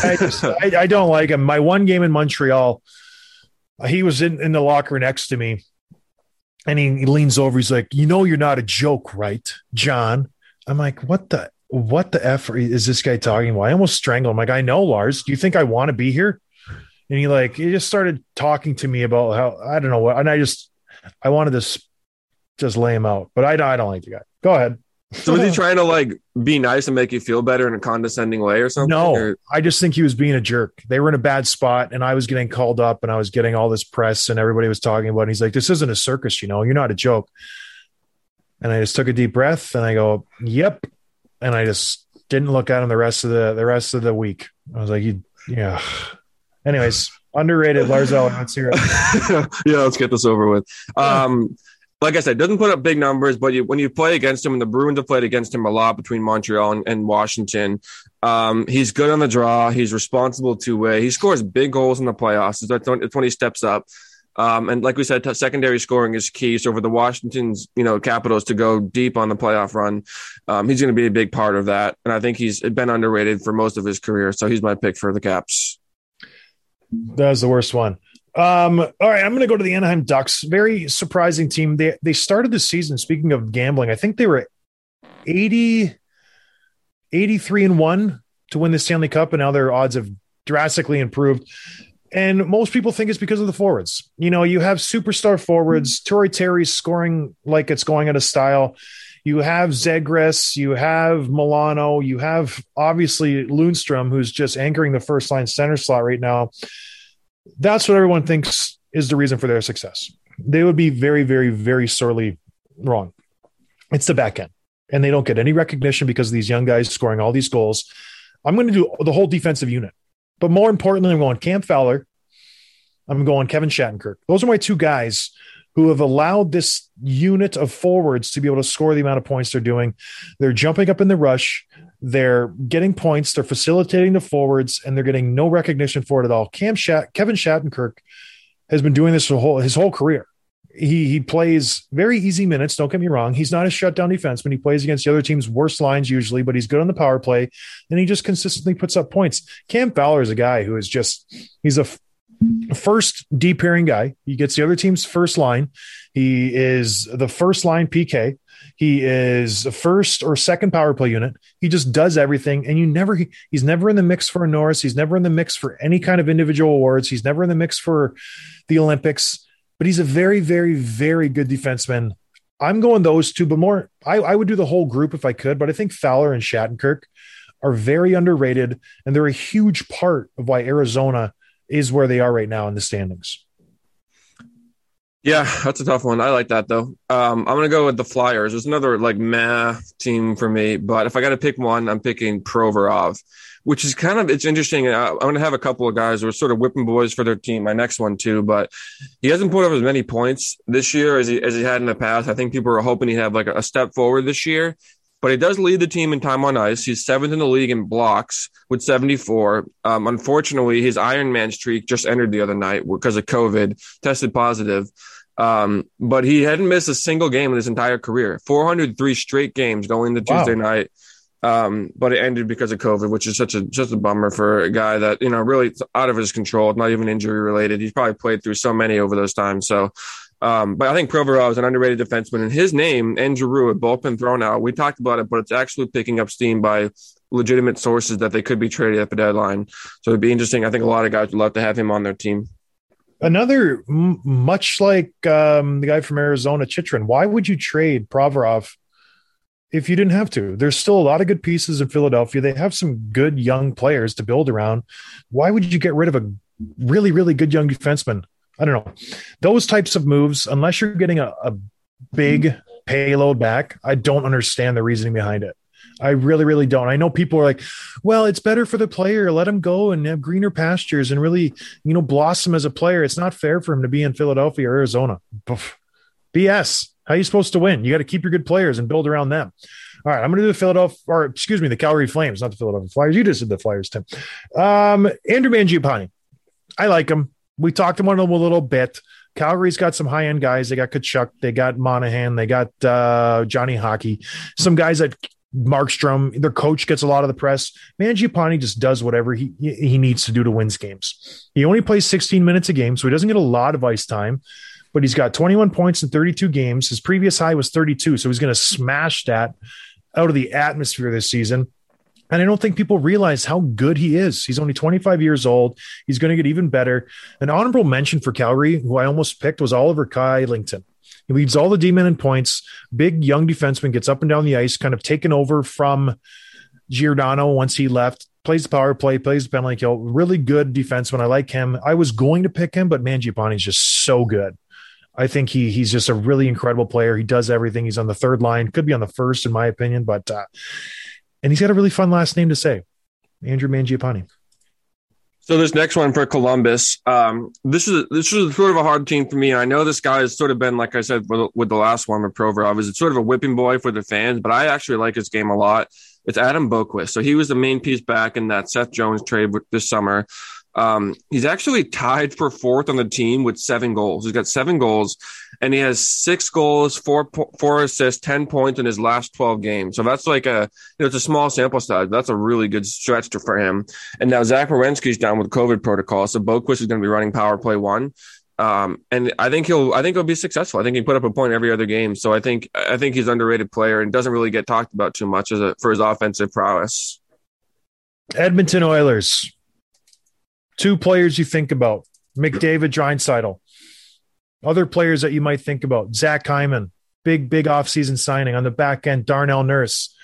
I, just, I, I don't like him. My one game in Montreal, he was in, in the locker next to me, and he, he leans over. He's like, "You know, you're not a joke, right, John?" I'm like, "What the what the f is this guy talking about?" I almost strangled him. Like, I know, Lars. Do you think I want to be here? And he like he just started talking to me about how I don't know what, and I just I wanted to just lay him out, but I, I don't like the guy. Go ahead. so was he trying to like be nice and make you feel better in a condescending way or something? No, Or- I just think he was being a jerk. They were in a bad spot, and I was getting called up, and I was getting all this press, and everybody was talking about. It. And he's like, "This isn't a circus, you know. You're not a joke." And I just took a deep breath, and I go, "Yep," and I just didn't look at him the rest of the the rest of the week. I was like, "You, yeah." Anyways, *laughs* underrated Lars Eller. Let's hear *laughs* it. yeah, let's get this over with. Um, like I said, doesn't put up big numbers, but you, when you play against him, and the Bruins have played against him a lot between Montreal and, and Washington, um, he's good on the draw. He's responsible two way. He scores big goals in the playoffs. When, it's when he steps up. Um, and like we said, t- secondary scoring is key. So for the Washington's, you know, Capitals to go deep on the playoff run, um, he's going to be a big part of that. And I think he's been underrated for most of his career. So he's my pick for the Caps. That was the worst one. Um, all right, I'm going to go to the Anaheim Ducks. Very surprising team. They they started the season. Speaking of gambling, I think they were 80, 83 and one to win the Stanley Cup, and now their odds have drastically improved. And most people think it's because of the forwards. You know, you have superstar forwards. Hmm. Troy Terry scoring like it's going out of style. You have Zegras, you have Milano, you have obviously Lundstrom, who's just anchoring the first line center slot right now. That's what everyone thinks is the reason for their success. They would be very, very, very sorely wrong. It's the back end. And they don't get any recognition because of these young guys scoring all these goals. I'm going to do the whole defensive unit. But more importantly, I'm going Cam Fowler. I'm going Kevin Shattenkirk. Those are my two guys who have allowed this unit of forwards to be able to score the amount of points they're doing. They're jumping up in the rush. They're getting points. They're facilitating the forwards, and they're getting no recognition for it at all. Cam Shat- Kevin Shattenkirk has been doing this whole, his whole career. He he plays very easy minutes. Don't get me wrong. He's not a shutdown defenseman. He plays against the other team's worst lines usually, but he's good on the power play, and he just consistently puts up points. Cam Fowler is a guy who is just he's a first deep pairing guy. He gets the other team's first line. He is the first line PK. He is the first or second power play unit. He just does everything, and you never. He, he's never in the mix for a Norris. He's never in the mix for any kind of individual awards. He's never in the mix for the Olympics. But he's a very, very, very good defenseman. I'm going those two, but more. I, I would do the whole group if I could, but I think Fowler and Shattenkirk are very underrated, and they're a huge part of why Arizona is where they are right now in the standings. Yeah, that's a tough one. I like that though. Um, I'm gonna go with the Flyers. There's another like meh team for me, but if I got to pick one, I'm picking Provorov, which is kind of it's interesting. I, I'm gonna have a couple of guys who are sort of whipping boys for their team. My next one too, but he hasn't put up as many points this year as he as he had in the past. I think people were hoping he'd have like a step forward this year, but he does lead the team in time on ice. He's seventh in the league in blocks with 74. Um, unfortunately, his Iron Man streak just ended the other night because of COVID, tested positive. Um, but he hadn't missed a single game in his entire career. 403 straight games going into Wow. Tuesday night. Um, but it ended because of COVID, which is such a just a bummer for a guy that you know really out of his control, not even injury related. He's probably played through so many over those times. So, um, but I think Provorov is an underrated defenseman, and his name and Giroux have both been thrown out. We talked about it, but it's actually picking up steam by legitimate sources that they could be traded at the deadline. So it'd be interesting. I think a lot of guys would love to have him on their team. Another, much like um, the guy from Arizona, Chitrin, why would you trade Provorov if you didn't have to? There's still a lot of good pieces in Philadelphia. They have some good young players to build around. Why would you get rid of a really, really good young defenseman? I don't know. Those types of moves, unless you're getting a, a big payload back, I don't understand the reasoning behind it. I really, really don't. I know people are like, well, it's better for the player. Let him go and have greener pastures and really, you know, blossom as a player. It's not fair for him to be in Philadelphia or Arizona. BS. How are you supposed to win? You got to keep your good players and build around them. All right, I'm going to do the Philadelphia, or excuse me, the Calgary Flames, not the Philadelphia Flyers. You just did the Flyers, Tim. Um, Andrew Mangiapane. I like him. We talked about him a little bit. Calgary's got some high end guys. They got Tkachuk, they got Monahan, they got uh, Johnny Hockey, some guys that Markstrom, their coach gets a lot of the press. Mangiapane just does whatever he he needs to do to win games. He only plays 16 minutes a game, so he doesn't get a lot of ice time. But he's got 21 points in 32 games. His previous high was 32, so he's going to smash that out of the atmosphere this season. And I don't think people realize how good he is. He's only 25 years old. He's going to get even better. An honorable mention for Calgary, who I almost picked, was Oliver Kylington. He leads all the D-men in points. Big young defenseman gets up and down the ice, kind of taken over from Giordano once he left. Plays the power play, plays the penalty kill. Really good defenseman. I like him. I was going to pick him, but Mangiapane is just so good. I think he he's just a really incredible player. He does everything. He's on the third line, could be on the first, in my opinion, but uh, and he's got a really fun last name to say, Andrew Mangiapane. So this next one for Columbus, um, this is this is sort of a hard team for me. I know this guy has sort of been, like I said, with, with the last one with Provorov, is it's sort of a whipping boy for the fans, but I actually like his game a lot. It's Adam Boqvist. So he was the main piece back in that Seth Jones trade this summer. Um, he's actually tied for fourth on the team with seven goals. He's got seven goals, and he has six goals, four four assists, ten points in his last twelve games. So that's like a you know it's a small sample size. That's a really good stretch for him. And now Zach Werenski's down with COVID protocol, so Boqvist is going to be running power play one. Um, and I think he'll I think he'll be successful. I think he put up a point every other game. So I think I think he's underrated player and doesn't really get talked about too much as a, for his offensive prowess. Edmonton Oilers. Two players you think about McDavid, Draisaitl. Other players that you might think about Zach Hyman, big, big offseason signing on the back end, Darnell Nurse.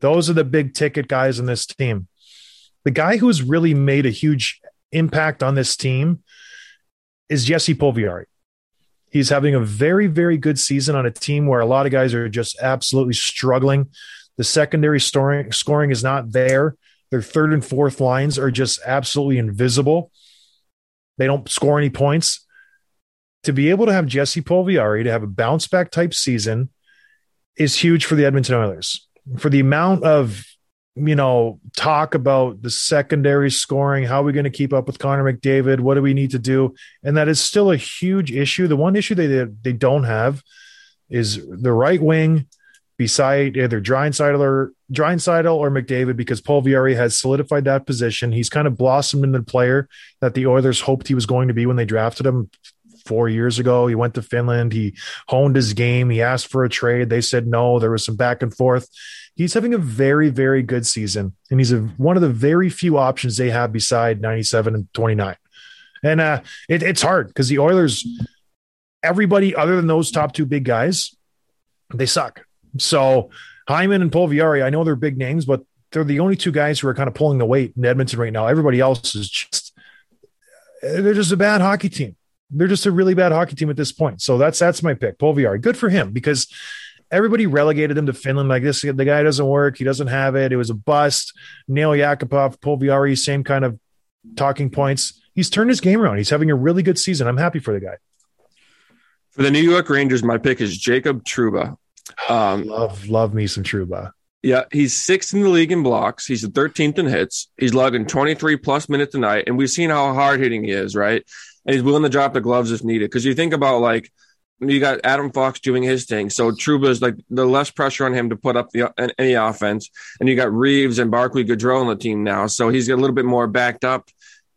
Those are the big ticket guys on this team. The guy who's really made a huge impact on this team is Jesse Puljujarvi. He's having a very, very good season on a team where a lot of guys are just absolutely struggling. The secondary scoring, scoring is not there. Their third and fourth lines are just absolutely invisible. They don't score any points. To be able to have Jesse Puljujarvi to have a bounce back type season is huge for the Edmonton Oilers. For the amount of you know, talk about the secondary scoring. How are we going to keep up with Connor McDavid? What do we need to do? And that is still a huge issue. The one issue they they don't have is the right wing beside either Draisaitl or Draisaitl or McDavid because Paul Puljujarvi has solidified that position. He's kind of blossomed into the player that the Oilers hoped he was going to be when they drafted him four years ago. He went to Finland. He honed his game. He asked for a trade. They said no. There was some back and forth he's having a very, very good season. And he's a, one of the very few options they have beside 97 and 29. And uh, it, it's hard because the Oilers, everybody other than those top two big guys, they suck. So Hyman and Puljujarvi, I know they're big names, but they're the only two guys who are kind of pulling the weight in Edmonton right now. Everybody else is just, they're just a bad hockey team. They're just a really bad hockey team at this point. So that's that's my pick, Puljujarvi. Good for him because everybody relegated him to Finland. Like this, the guy doesn't work. He doesn't have it. It was a bust. Nail Yakupov, Puljujarvi, same kind of talking points. He's turned his game around. He's having a really good season. I'm happy for the guy. For the New York Rangers, my pick is Jacob Trouba. Um, love, love me some Trouba. Yeah, he's sixth in the league in blocks. He's the 13th in hits. He's logging 23 plus minutes a night. And we've seen how hard hitting he is, right? And he's willing to drop the gloves if needed. Because you think about like you got Adam Fox doing his thing. So Trouba's like the less pressure on him to put up the any offense, and you got Reaves and Barclay Goodrow on the team now. So he's a little bit more backed up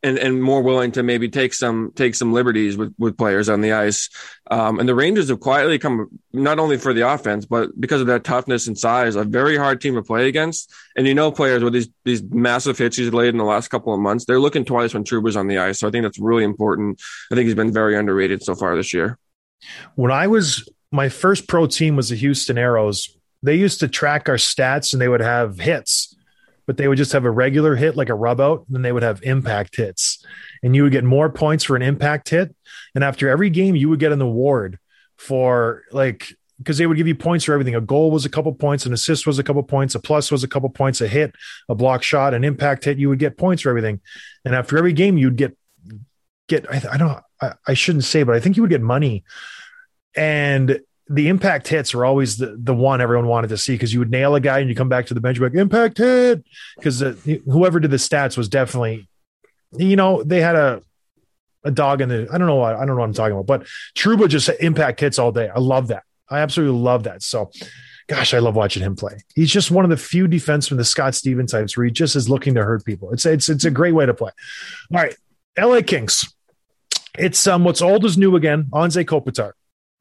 and, and more willing to maybe take some take some liberties with, with players on the ice. Um, and the Rangers have quietly come not only for the offense, but because of their toughness and size, a very hard team to play against. And you know, players with these these massive hits he's laid in the last couple of months, they're looking twice when Trouba's on the ice. So I think that's really important. I think he's been very underrated so far this year. When I was my first pro team was the Houston Aeros. They used to track our stats and they would have hits, but they would just have a regular hit like a rub out, and then they would have impact hits. And you would get more points for an impact hit. And after every game, you would get an award for like because they would give you points for everything. A goal was a couple points, an assist was a couple points, a plus was a couple points, a hit, a block shot, an impact hit. You would get points for everything. And after every game, you'd get get I, I don't I, I shouldn't say, but I think you would get money. And the impact hits are always the, the one everyone wanted to see because you would nail a guy and you come back to the bench like impact hit! Because whoever did the stats was definitely you know they had a a dog in the I don't know what I don't know what I'm talking about but Trouba just impact hits all day. I love that. I absolutely love that. So gosh I love watching him play. He's just one of the few defensemen the Scott Stevens types where he just is looking to hurt people. It's it's it's a great way to play. All right LA Kings. It's um what's old is new again. Anze Kopitar.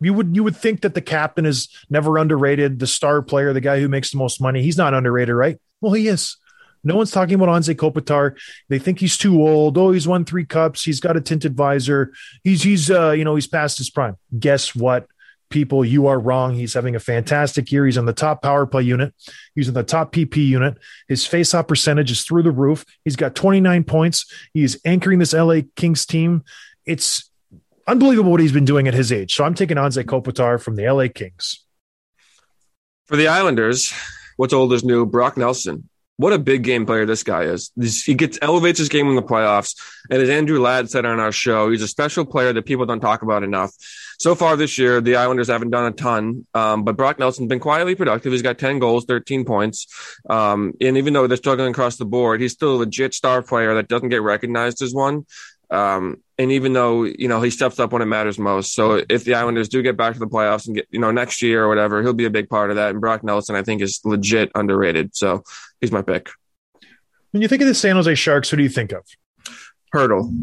You would you would think that the captain is never underrated, the star player, the guy who makes the most money. He's not underrated, right? Well, he is. No one's talking about Anze Kopitar. They think he's too old. Oh, he's won three cups. He's got a tinted visor. He's he's uh, you know, he's past his prime. Guess what? People, you are wrong. He's having a fantastic year. He's on the top power play unit. He's in the top PP unit. His faceoff percentage is through the roof. He's got 29 points. He's anchoring this LA Kings team it's unbelievable what he's been doing at his age. So I'm taking Anze Kopitar from the LA Kings. For the Islanders, what's old is new. Brock Nelson. What a big game player this guy is. He gets elevates his game in the playoffs. And as Andrew Ladd said on our show, he's a special player that people don't talk about enough. So far this year, the Islanders haven't done a ton, um, but Brock Nelson's been quietly productive. He's got 10 goals, 13 points. Um, and even though they're struggling across the board, he's still a legit star player that doesn't get recognized as one. Um, and even though you know he steps up when it matters most, so if the Islanders do get back to the playoffs and get you know next year or whatever, he'll be a big part of that. And Brock Nelson, I think, is legit underrated. So he's my pick. When you think of the San Jose Sharks, who do you think of? Hertl.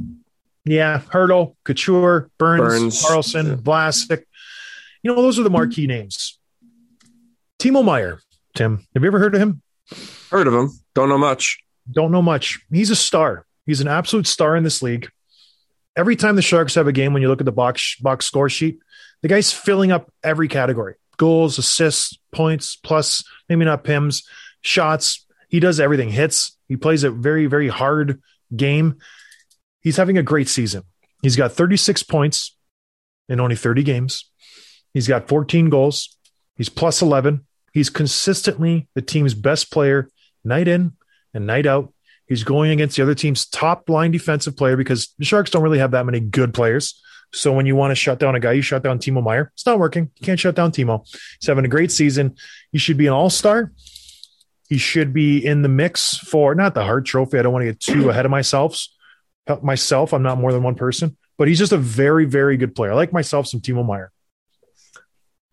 Yeah, Hertl, Couture, Burns, Burns. Karlsson, yeah. Vlasic. You know, those are the marquee names. Timo Meier, Tim. Have you ever heard of him? Heard of him. Don't know much. Don't know much. He's a star. He's an absolute star in this league every time the Sharks have a game, when you look at the box box score sheet, the guy's filling up every category: goals, assists, points, plus maybe not pims, shots. He does everything. Hits. He plays a very very hard game. He's having a great season. He's got 36 points. in only 30 games. He's got 14 goals. He's plus 11. He's consistently the team's best player night in and night out. He's going against the other team's top line defensive player because the Sharks don't really have that many good players. So when you want to shut down a guy, you shut down Timo Meier. It's not working. You can't shut down Timo. He's having a great season. He should be an all star. He should be in the mix for not the Hart Trophy. I don't want to get too ahead of myself. Myself, I'm not more than one person, but he's just a very, very good player. I like myself some Timo Meier.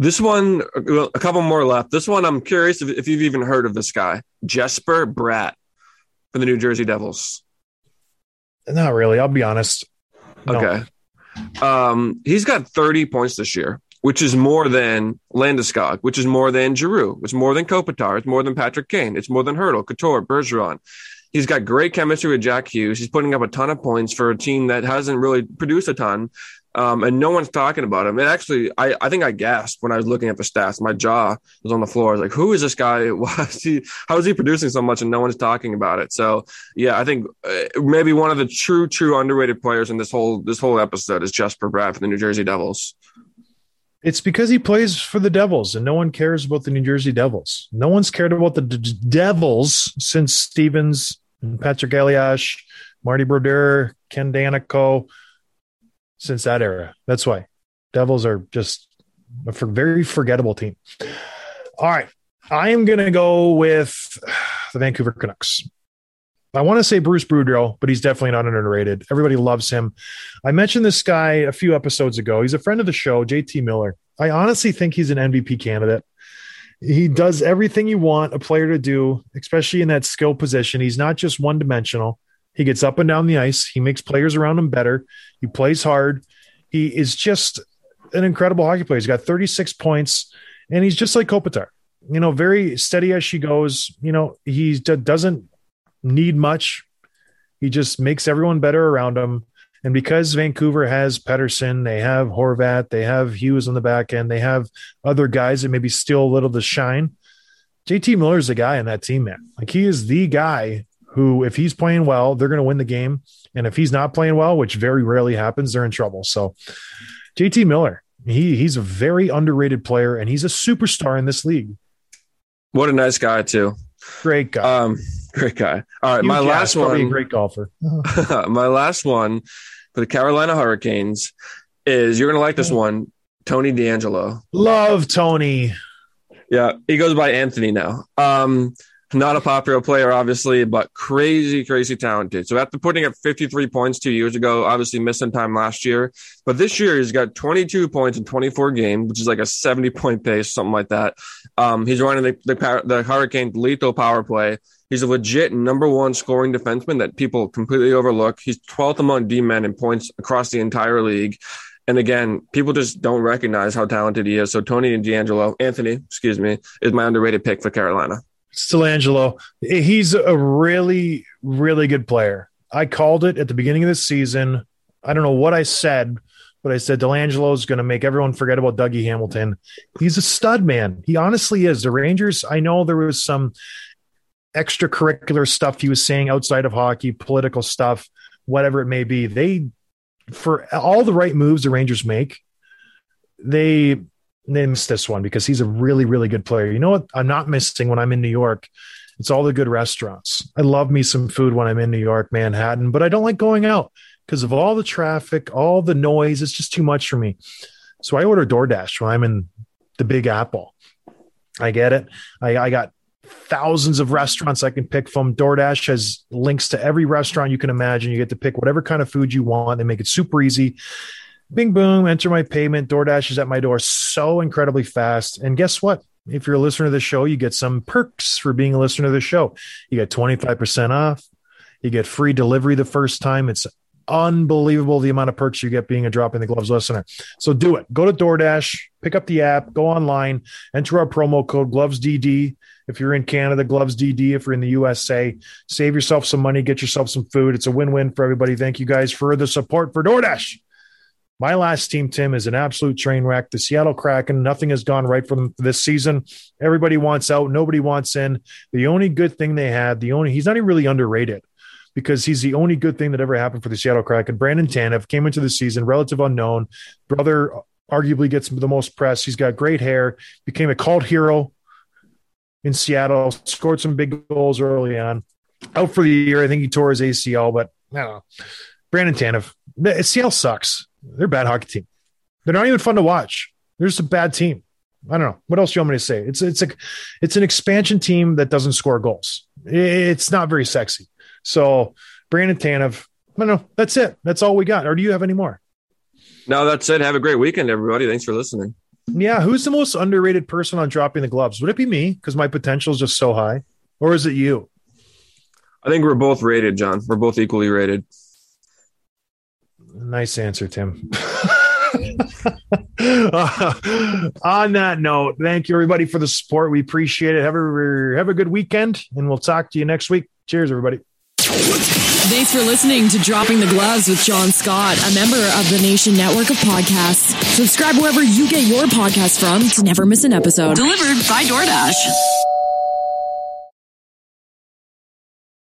This one, a couple more left. This one, I'm curious if, if you've even heard of this guy, Jesper Bratt for the New Jersey Devils. Not really. I'll be honest. No. Okay. Um, he's got 30 points this year, which is more than Landeskog, which is more than Giroux, it's more than Kopitar, it's more than Patrick Kane, it's more than Hertl, Couture, Bergeron. He's got great chemistry with Jack Hughes. He's putting up a ton of points for a team that hasn't really produced a ton. Um, and no one's talking about him. And actually, I, I think I gasped when I was looking at the stats. My jaw was on the floor. I was like, who is this guy? *laughs* Why is he, how is he producing so much and no one's talking about it? So, yeah, I think uh, maybe one of the true, true underrated players in this whole this whole episode is Jesper Bratt for the New Jersey Devils. It's because he plays for the Devils and no one cares about the New Jersey Devils. No one's cared about the D- Devils since Stevens and Patrik Elias, Marty Brodeur, Ken Daneyko, since that era. That's why Devils are just a for, very forgettable team. All right. I am going to go with the Vancouver Canucks. I want to say Bruce Boudreau, but he's definitely not underrated. Everybody loves him. I mentioned this guy a few episodes ago. He's a friend of the show, JT Miller. I honestly think he's an MVP candidate. He does everything you want a player to do, especially in that skill position. He's not just one dimensional. He gets up and down the ice. He makes players around him better. He plays hard. He is just an incredible hockey player. He's got 36 points, and he's just like Kopitar. You know, very steady as she goes. You know, he doesn't need much. He just makes everyone better around him. And because Vancouver has Pettersson, they have Horvat, they have Hughes on the back end, they have other guys that maybe steal a little to shine. JT Miller's the guy in that team, man. Like he is the guy who, if he's playing well, they're going to win the game. And if he's not playing well, which very rarely happens, they're in trouble. So JT Miller, he he's a very underrated player and he's a superstar in this league. What a nice guy, too. Great guy. Um, great guy. All right, Hugh my Jass, last one. great golfer. *laughs* my last one for the Carolina Hurricanes is you're going to like this one, Tony DeAngelo. Love Tony. Yeah, he goes by Anthony now. Um, not a popular player, obviously, but crazy, crazy talented. So after putting up 53 points two years ago, obviously missing time last year, but this year he's got 22 points in 24 games, which is like a 70 point pace, something like that. Um, he's running the the, the Hurricanes lethal power play. He's a legit number one scoring defenseman that people completely overlook. He's 12th among D men in points across the entire league. And again, people just don't recognize how talented he is. So Tony and DeAngelo, Anthony, excuse me, is my underrated pick for Carolina. Still Angelo. He's a really, really good player. I called it at the beginning of the season. I don't know what I said, but I said Delangelo is going to make everyone forget about Dougie Hamilton. He's a stud, man. He honestly is. The Rangers, I know there was some extracurricular stuff he was saying outside of hockey, political stuff, whatever it may be. They, for all the right moves the Rangers make, they missed this one because he's a really, really good player. You know what? I'm not missing when I'm in New York. It's all the good restaurants. I love me some food when I'm in New York, Manhattan, but I don't like going out because of all the traffic, all the noise. It's just too much for me. So I order DoorDash when I'm in the Big Apple. I get it. I, I got thousands of restaurants I can pick from. DoorDash has links to every restaurant you can imagine. You get to pick whatever kind of food you want. They make it super easy. Bing boom, enter my payment. DoorDash is at my door so incredibly fast. And guess what? If you're a listener to the show, you get some perks for being a listener to the show. You get 25% off. You get free delivery the first time. It's unbelievable the amount of perks you get being a drop in the gloves listener. So do it. Go to DoorDash, pick up the app, go online, enter our promo code GlovesDD. If you're in Canada, Gloves DD. If you're in the USA, save yourself some money, get yourself some food. It's a win win for everybody. Thank you guys for the support for DoorDash. My last team, Tim, is an absolute train wreck. The Seattle Kraken, nothing has gone right for them this season. Everybody wants out, nobody wants in. The only good thing they had, the only, he's not even really underrated. because he's the only good thing that ever happened for the Seattle Kraken. Brandon Tanev came into the season relative unknown. Brother arguably gets the most press. He's got great hair, became a cult hero in Seattle, scored some big goals early on. Out for the year. I think he tore his ACL, but I don't know. Brandon Tanev. Seattle sucks. They're a bad hockey team. They're not even fun to watch. They're just a bad team. I don't know. What else do you want me to say? It's it's a it's an expansion team that doesn't score goals. It's not very sexy. So Brandon Tanev, I don't know. That's it. That's all we got. Or do you have any more? No, that's it. Have a great weekend, everybody. Thanks for listening. Yeah. Who's the most underrated person on dropping the gloves? Would it be me because my potential is just so high, or is it you? I think we're both rated, John. We're both equally rated. Nice answer, Tim. uh, *laughs* on that note, thank you everybody for the support. We appreciate it. Have a have a good weekend, and we'll talk to you next week. Cheers, everybody. Thanks for listening to Dropping the Gloves with John Scott, a member of the Nation Network of Podcasts. Subscribe wherever you get your podcasts from to never miss an episode. Delivered by DoorDash.